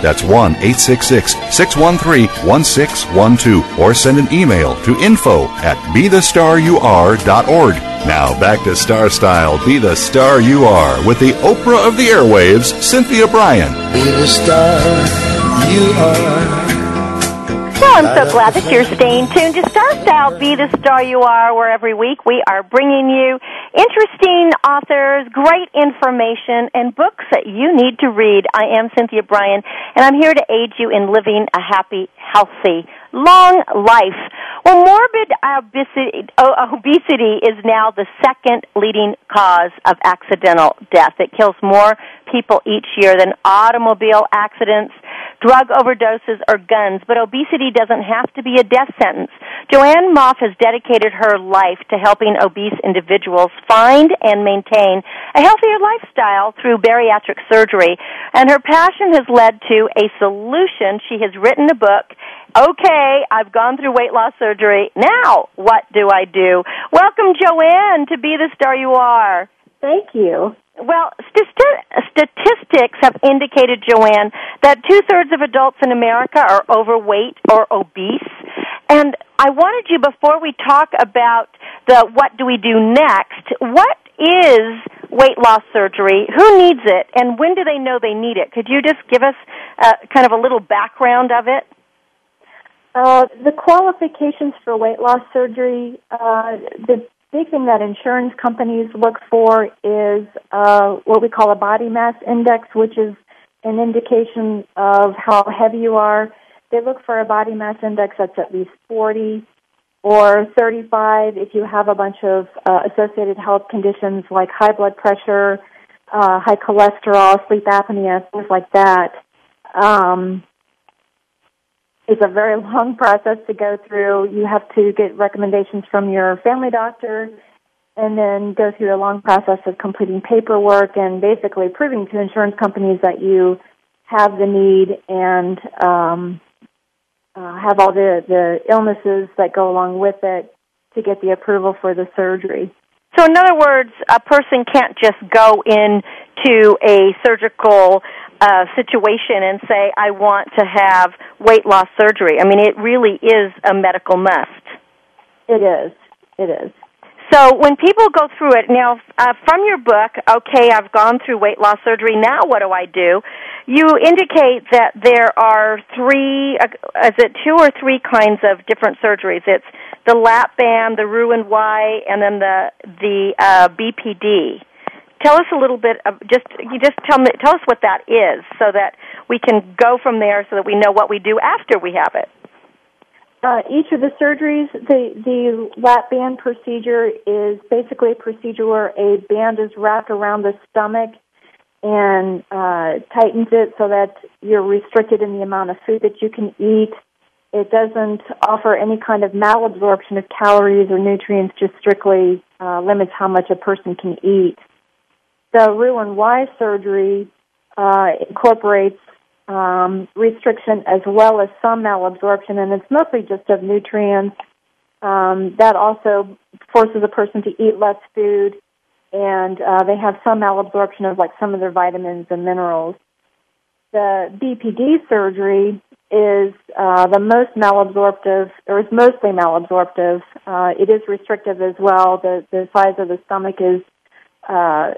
That's 1 866 613 1612. Or send an email to info at bethestaryouare.org. Now back to Star Style Be the Star You Are with the Oprah of the Airwaves, Cynthia Bryan. Be the star you are. Well, I'm so glad that you're staying tuned to Star Style Be the Star You Are, where every week we are bringing you interesting authors, great information, and books that you need to read. I am Cynthia Bryan, and I'm here to aid you in living a happy, healthy, long life. Well, morbid obesity, oh, obesity is now the second leading cause of accidental death. It kills more people each year than automobile accidents, drug overdoses, or guns. But obesity doesn't have to be a death sentence. Joanne Moff has dedicated her life to helping obese individuals find and maintain a healthier lifestyle through bariatric surgery. And her passion has led to a solution. She has written a book okay, I've gone through weight loss surgery. Now, what do I do? Welcome, Joanne, to Be the Star You Are. Thank you. Well, st- statistics have indicated, Joanne, that two thirds of adults in America are overweight or obese. And I wanted you, before we talk about the what do we do next, what is weight loss surgery? Who needs it? And when do they know they need it? Could you just give us uh, kind of a little background of it? Uh, the qualifications for weight loss surgery, uh, the big thing that insurance companies look for is uh, what we call a body mass index, which is an indication of how heavy you are. They look for a body mass index that's at least 40 or 35 if you have a bunch of uh, associated health conditions like high blood pressure, uh, high cholesterol, sleep apnea, things like that. Um, it's a very long process to go through. You have to get recommendations from your family doctor and then go through a long process of completing paperwork and basically proving to insurance companies that you have the need and um, uh, have all the, the illnesses that go along with it to get the approval for the surgery. So, in other words, a person can't just go in to a surgical uh, situation and say, I want to have weight loss surgery. I mean, it really is a medical must. It is. It is. So when people go through it now, uh, from your book, okay, I've gone through weight loss surgery. Now what do I do? You indicate that there are three, uh, is it two or three kinds of different surgeries? It's the lap band, the Roux-en-Y, and then the the uh, BPD. Tell us a little bit of just you just tell me tell us what that is so that we can go from there so that we know what we do after we have it. Uh, each of the surgeries, the the lap band procedure is basically a procedure where a band is wrapped around the stomach and uh, tightens it so that you're restricted in the amount of food that you can eat. It doesn't offer any kind of malabsorption of calories or nutrients, just strictly uh, limits how much a person can eat. The Roux-en-Y surgery uh, incorporates um, restriction as well as some malabsorption, and it's mostly just of nutrients. Um, that also forces a person to eat less food, and uh, they have some malabsorption of like some of their vitamins and minerals. The BPD surgery is uh, the most malabsorptive, or is mostly malabsorptive. Uh, it is restrictive as well. The the size of the stomach is uh,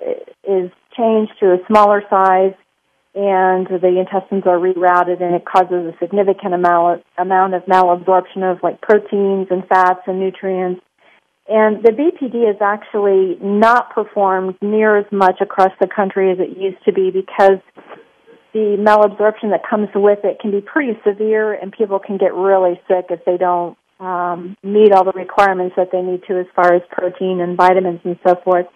is changed to a smaller size and the intestines are rerouted and it causes a significant amount amount of malabsorption of like proteins and fats and nutrients. And the BPD is actually not performed near as much across the country as it used to be because the malabsorption that comes with it can be pretty severe and people can get really sick if they don't um, meet all the requirements that they need to as far as protein and vitamins and so forth.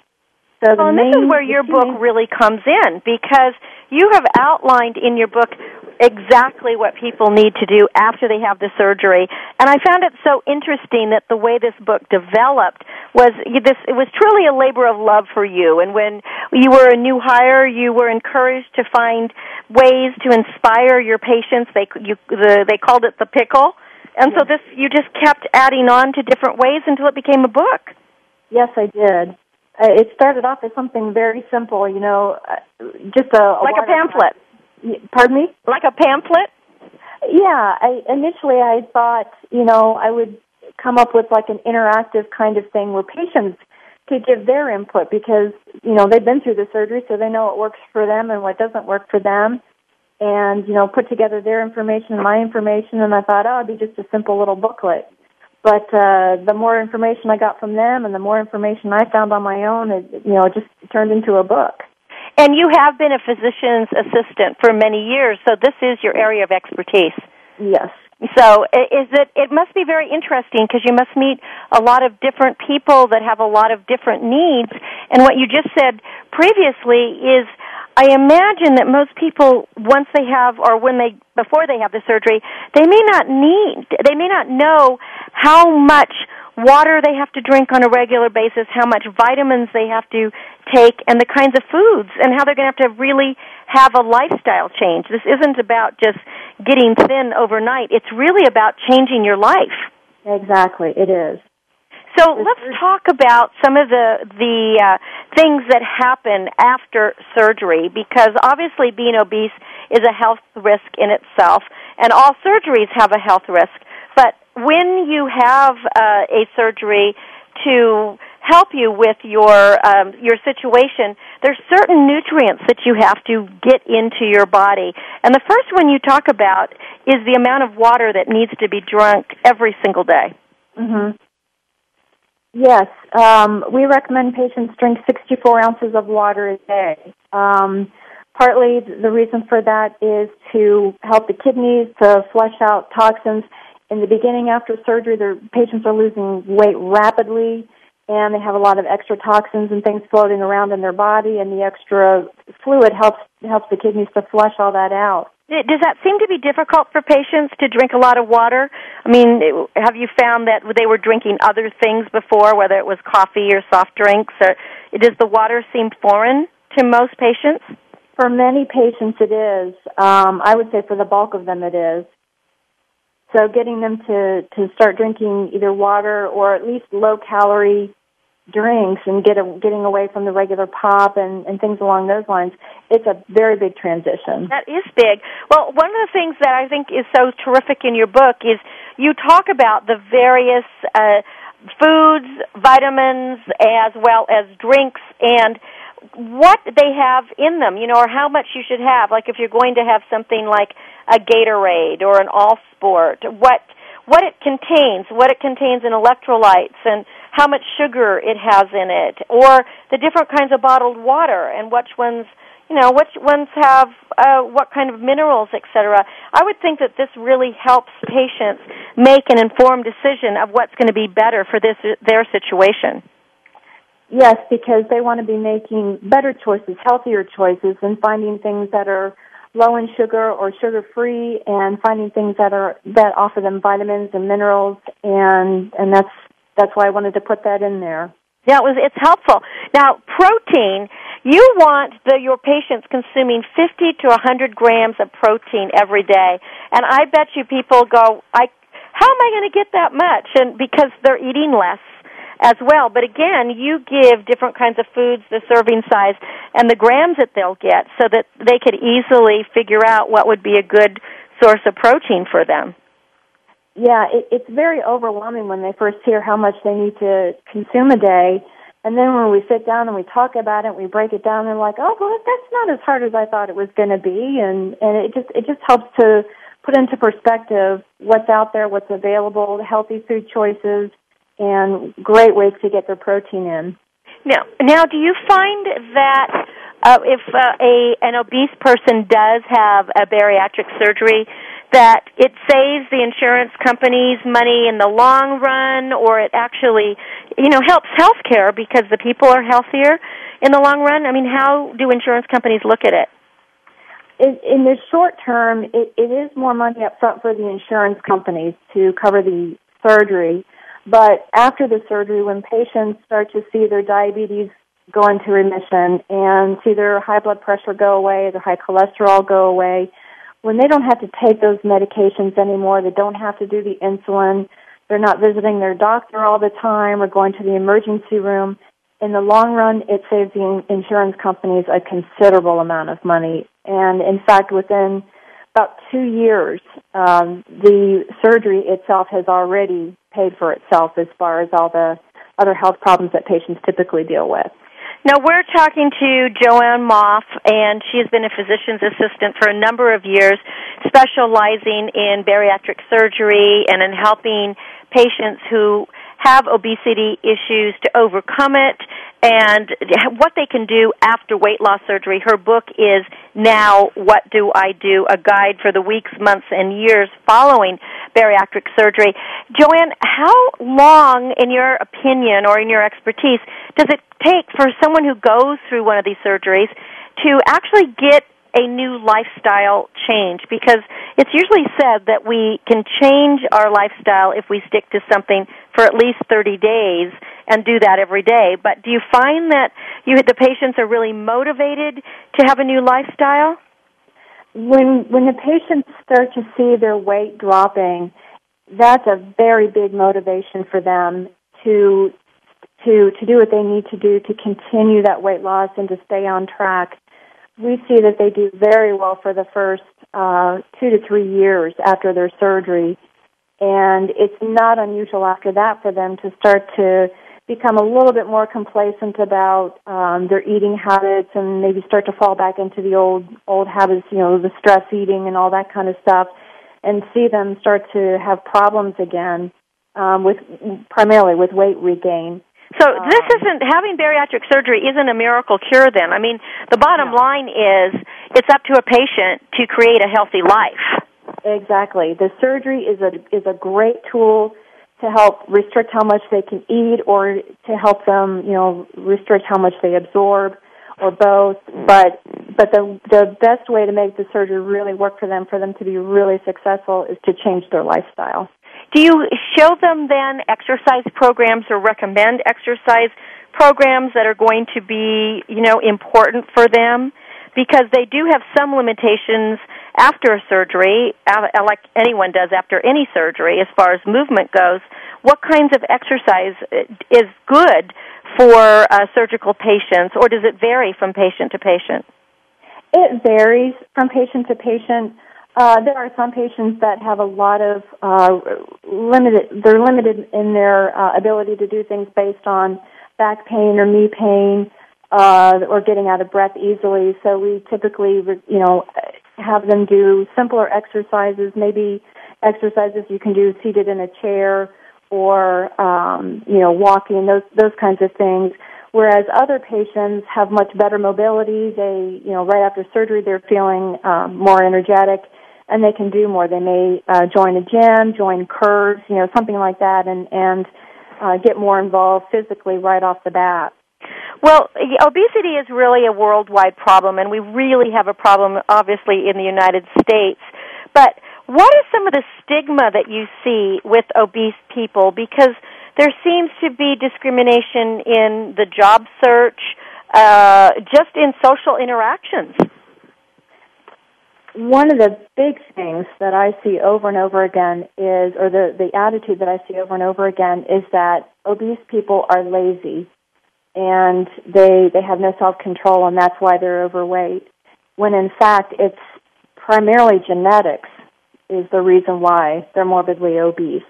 So well, and oh, this is where your book really comes in because you have outlined in your book exactly what people need to do after they have the surgery. And I found it so interesting that the way this book developed was this it was truly a labor of love for you. And when you were a new hire, you were encouraged to find ways to inspire your patients. They you the, they called it the pickle. And so this you just kept adding on to different ways until it became a book. Yes, I did. Uh, it started off as something very simple, you know, uh, just a, a like a pamphlet. Of, pardon me? Like a pamphlet? Yeah, I initially I thought, you know, I would come up with like an interactive kind of thing where patients could give their input because, you know, they've been through the surgery so they know what works for them and what doesn't work for them and, you know, put together their information and my information and I thought, oh, it'd be just a simple little booklet. But uh, the more information I got from them, and the more information I found on my own, it you know it just turned into a book. And you have been a physician's assistant for many years, so this is your area of expertise. Yes. So is it? It must be very interesting because you must meet a lot of different people that have a lot of different needs. And what you just said previously is I imagine that most people, once they have, or when they, before they have the surgery, they may not need, they may not know how much water they have to drink on a regular basis, how much vitamins they have to take, and the kinds of foods, and how they're going to have to really have a lifestyle change. This isn't about just getting thin overnight. It's really about changing your life. Exactly, it is. So let's talk about some of the the uh, things that happen after surgery, because obviously being obese is a health risk in itself, and all surgeries have a health risk. But when you have uh, a surgery to help you with your um, your situation, there's certain nutrients that you have to get into your body. And the first one you talk about is the amount of water that needs to be drunk every single day. Mm-hmm. Yes, um, we recommend patients drink 64 ounces of water a day. Um, partly the reason for that is to help the kidneys to flush out toxins. In the beginning after surgery, the patients are losing weight rapidly and they have a lot of extra toxins and things floating around in their body and the extra fluid helps helps the kidneys to flush all that out. Does that seem to be difficult for patients to drink a lot of water? I mean, have you found that they were drinking other things before, whether it was coffee or soft drinks, or does the water seem foreign to most patients? For many patients, it is. Um, I would say for the bulk of them, it is. So, getting them to to start drinking either water or at least low calorie drinks and get a, getting away from the regular pop and, and things along those lines, it's a very big transition. That is big. Well, one of the things that I think is so terrific in your book is you talk about the various uh, foods, vitamins, as well as drinks, and what they have in them, you know, or how much you should have. Like if you're going to have something like a Gatorade or an All Sport, what what it contains, what it contains in electrolytes, and how much sugar it has in it, or the different kinds of bottled water and which ones you know which ones have uh, what kind of minerals, etc. I would think that this really helps patients make an informed decision of what's going to be better for this their situation. Yes, because they want to be making better choices, healthier choices, and finding things that are low in sugar or sugar free, and finding things that are that offer them vitamins and minerals, and and that's that's why I wanted to put that in there. Yeah, it was. It's helpful. Now, protein. You want the, your patients consuming 50 to 100 grams of protein every day, and I bet you people go, "I, how am I going to get that much?" And because they're eating less as well. But again, you give different kinds of foods the serving size and the grams that they'll get, so that they could easily figure out what would be a good source of protein for them yeah, it, it's very overwhelming when they first hear how much they need to consume a day. And then when we sit down and we talk about it, we break it down, they're like, oh, well, that's not as hard as I thought it was going to be. And, and it just, it just helps to put into perspective what's out there, what's available, healthy food choices, and great ways to get their protein in. Now, now, do you find that uh, if uh, a an obese person does have a bariatric surgery, that it saves the insurance companies money in the long run or it actually you know helps healthcare because the people are healthier in the long run? I mean how do insurance companies look at it? In, in the short term it, it is more money up front for the insurance companies to cover the surgery. But after the surgery when patients start to see their diabetes go into remission and see their high blood pressure go away their high cholesterol go away when they don't have to take those medications anymore, they don't have to do the insulin, they're not visiting their doctor all the time or going to the emergency room. In the long run, it saves the insurance companies a considerable amount of money. And in fact, within about two years, um, the surgery itself has already paid for itself as far as all the other health problems that patients typically deal with. Now we're talking to Joanne Moff, and she has been a physician's assistant for a number of years, specializing in bariatric surgery and in helping patients who have obesity issues to overcome it and what they can do after weight loss surgery. Her book is Now What Do I Do? A guide for the weeks, months, and years following bariatric surgery. Joanne, how long, in your opinion or in your expertise, does it take for someone who goes through one of these surgeries to actually get a new lifestyle change because it's usually said that we can change our lifestyle if we stick to something for at least 30 days and do that every day. But do you find that you the patients are really motivated to have a new lifestyle? When when the patients start to see their weight dropping, that's a very big motivation for them to to to do what they need to do to continue that weight loss and to stay on track. We see that they do very well for the first uh, two to three years after their surgery, and it's not unusual after that for them to start to become a little bit more complacent about um, their eating habits and maybe start to fall back into the old old habits, you know, the stress eating and all that kind of stuff, and see them start to have problems again um, with primarily with weight regain. So um, this isn't having bariatric surgery isn't a miracle cure then. I mean, the bottom no. line is it's up to a patient to create a healthy life. Exactly. The surgery is a is a great tool to help restrict how much they can eat or to help them, you know, restrict how much they absorb or both. But but the the best way to make the surgery really work for them for them to be really successful is to change their lifestyle. Do you show them then exercise programs or recommend exercise programs that are going to be, you know, important for them? Because they do have some limitations after a surgery, uh, uh, like anyone does after any surgery, as far as movement goes. What kinds of exercise uh, is good for uh, surgical patients, or does it vary from patient to patient? It varies from patient to patient. Uh, there are some patients that have a lot of uh, limited. They're limited in their uh, ability to do things based on back pain or knee pain, uh, or getting out of breath easily. So we typically, you know, have them do simpler exercises. Maybe exercises you can do seated in a chair, or um, you know walking those those kinds of things. Whereas other patients have much better mobility. They you know right after surgery they're feeling um, more energetic and they can do more. They may uh, join a gym, join curves, you know something like that, and and uh, get more involved physically right off the bat. Well, obesity is really a worldwide problem, and we really have a problem, obviously, in the United States. But what is some of the stigma that you see with obese people? Because there seems to be discrimination in the job search, uh, just in social interactions. One of the big things that I see over and over again is, or the, the attitude that I see over and over again is that obese people are lazy and they they have no self control and that's why they're overweight. When in fact it's primarily genetics is the reason why they're morbidly obese.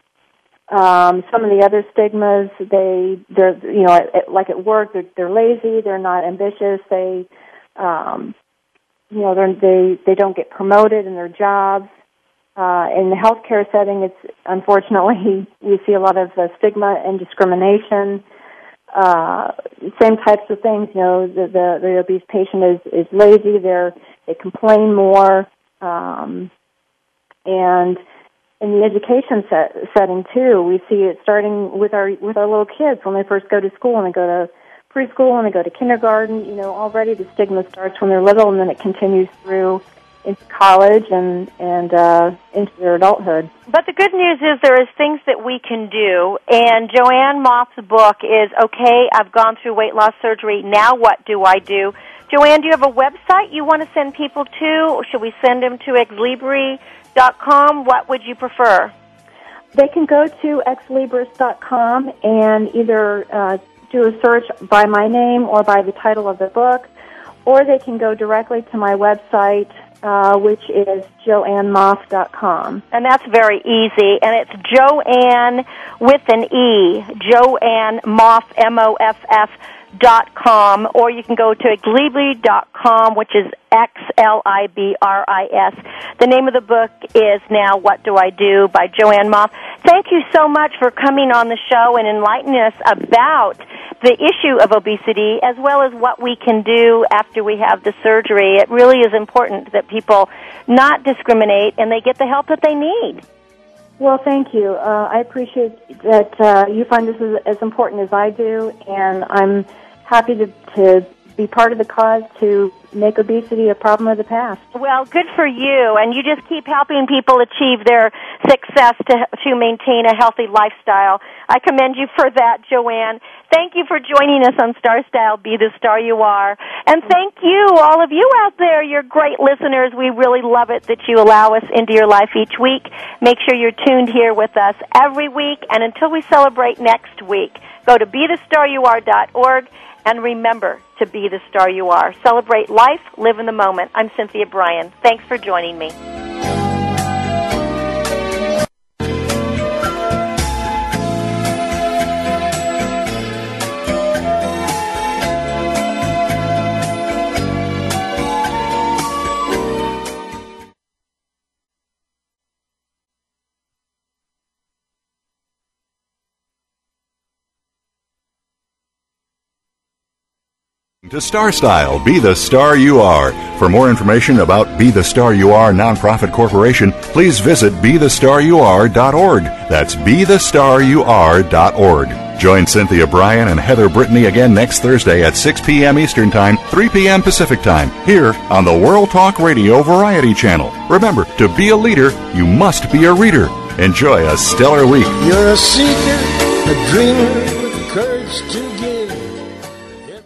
Um, some of the other stigmas, they they're you know like at work they're they're lazy, they're not ambitious, they um, you know they they don't get promoted in their jobs. Uh, in the healthcare setting, it's unfortunately [laughs] we see a lot of uh, stigma and discrimination. Uh, same types of things. You know, the, the the obese patient is is lazy. They're they complain more, um, and in the education set, setting too, we see it starting with our with our little kids when they first go to school and they go to preschool and they go to kindergarten. You know, already the stigma starts when they're little, and then it continues through into college and and uh, into their adulthood. But the good news is there is things that we can do, and Joanne Moff's book is okay. I've gone through weight loss surgery. Now what do I do? Joanne, do you have a website you want to send people to? Or should we send them to xlibris.com? What would you prefer? They can go to xlibris.com and either uh, do a search by my name or by the title of the book, or they can go directly to my website, uh, which is joannemoff.com. And that's very easy. And it's Joanne with an E, Joanne Moff, M-O-F-F dot com, or you can go to xlibris dot com, which is X L I B R I S. The name of the book is now What Do I Do by Joanne Moff. Thank you so much for coming on the show and enlightening us about the issue of obesity as well as what we can do after we have the surgery. It really is important that people not discriminate and they get the help that they need. Well, thank you. Uh, I appreciate that uh, you find this as, as important as I do, and I'm happy to, to be part of the cause to make obesity a problem of the past. Well, good for you, and you just keep helping people achieve their success to to maintain a healthy lifestyle. I commend you for that, Joanne. Thank you for joining us on Star Style Be the Star You Are. And thank you, all of you out there. You're great listeners. We really love it that you allow us into your life each week. Make sure you're tuned here with us every week. And until we celebrate next week, go to BeTheStarYouAre.org and remember to be the star you are. Celebrate life, live in the moment. I'm Cynthia Bryan. Thanks for joining me. To Star Style, Be the Star You Are. For more information about Be the Star You Are Nonprofit Corporation, please visit BeTheStarYouAre.org. That's BeTheStarYouAre.org. Join Cynthia Bryan and Heather Brittany again next Thursday at 6 p.m. Eastern Time, 3 p.m. Pacific Time, here on the World Talk Radio Variety Channel. Remember, to be a leader, you must be a reader. Enjoy a stellar week. You're a seeker, a dreamer courage to